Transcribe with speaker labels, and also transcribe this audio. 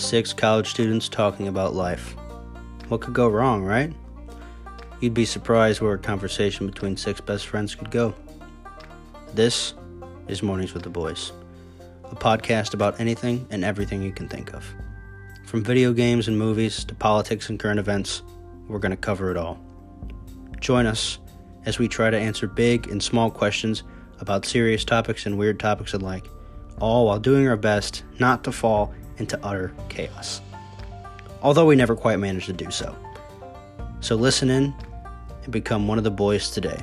Speaker 1: Six college students talking about life. What could go wrong, right? You'd be surprised where a conversation between six best friends could go. This is Mornings with the Boys, a podcast about anything and everything you can think of. From video games and movies to politics and current events, we're going to cover it all. Join us as we try to answer big and small questions about serious topics and weird topics alike, all while doing our best not to fall into utter chaos. Although we never quite managed to do so. So listen in and become one of the boys today.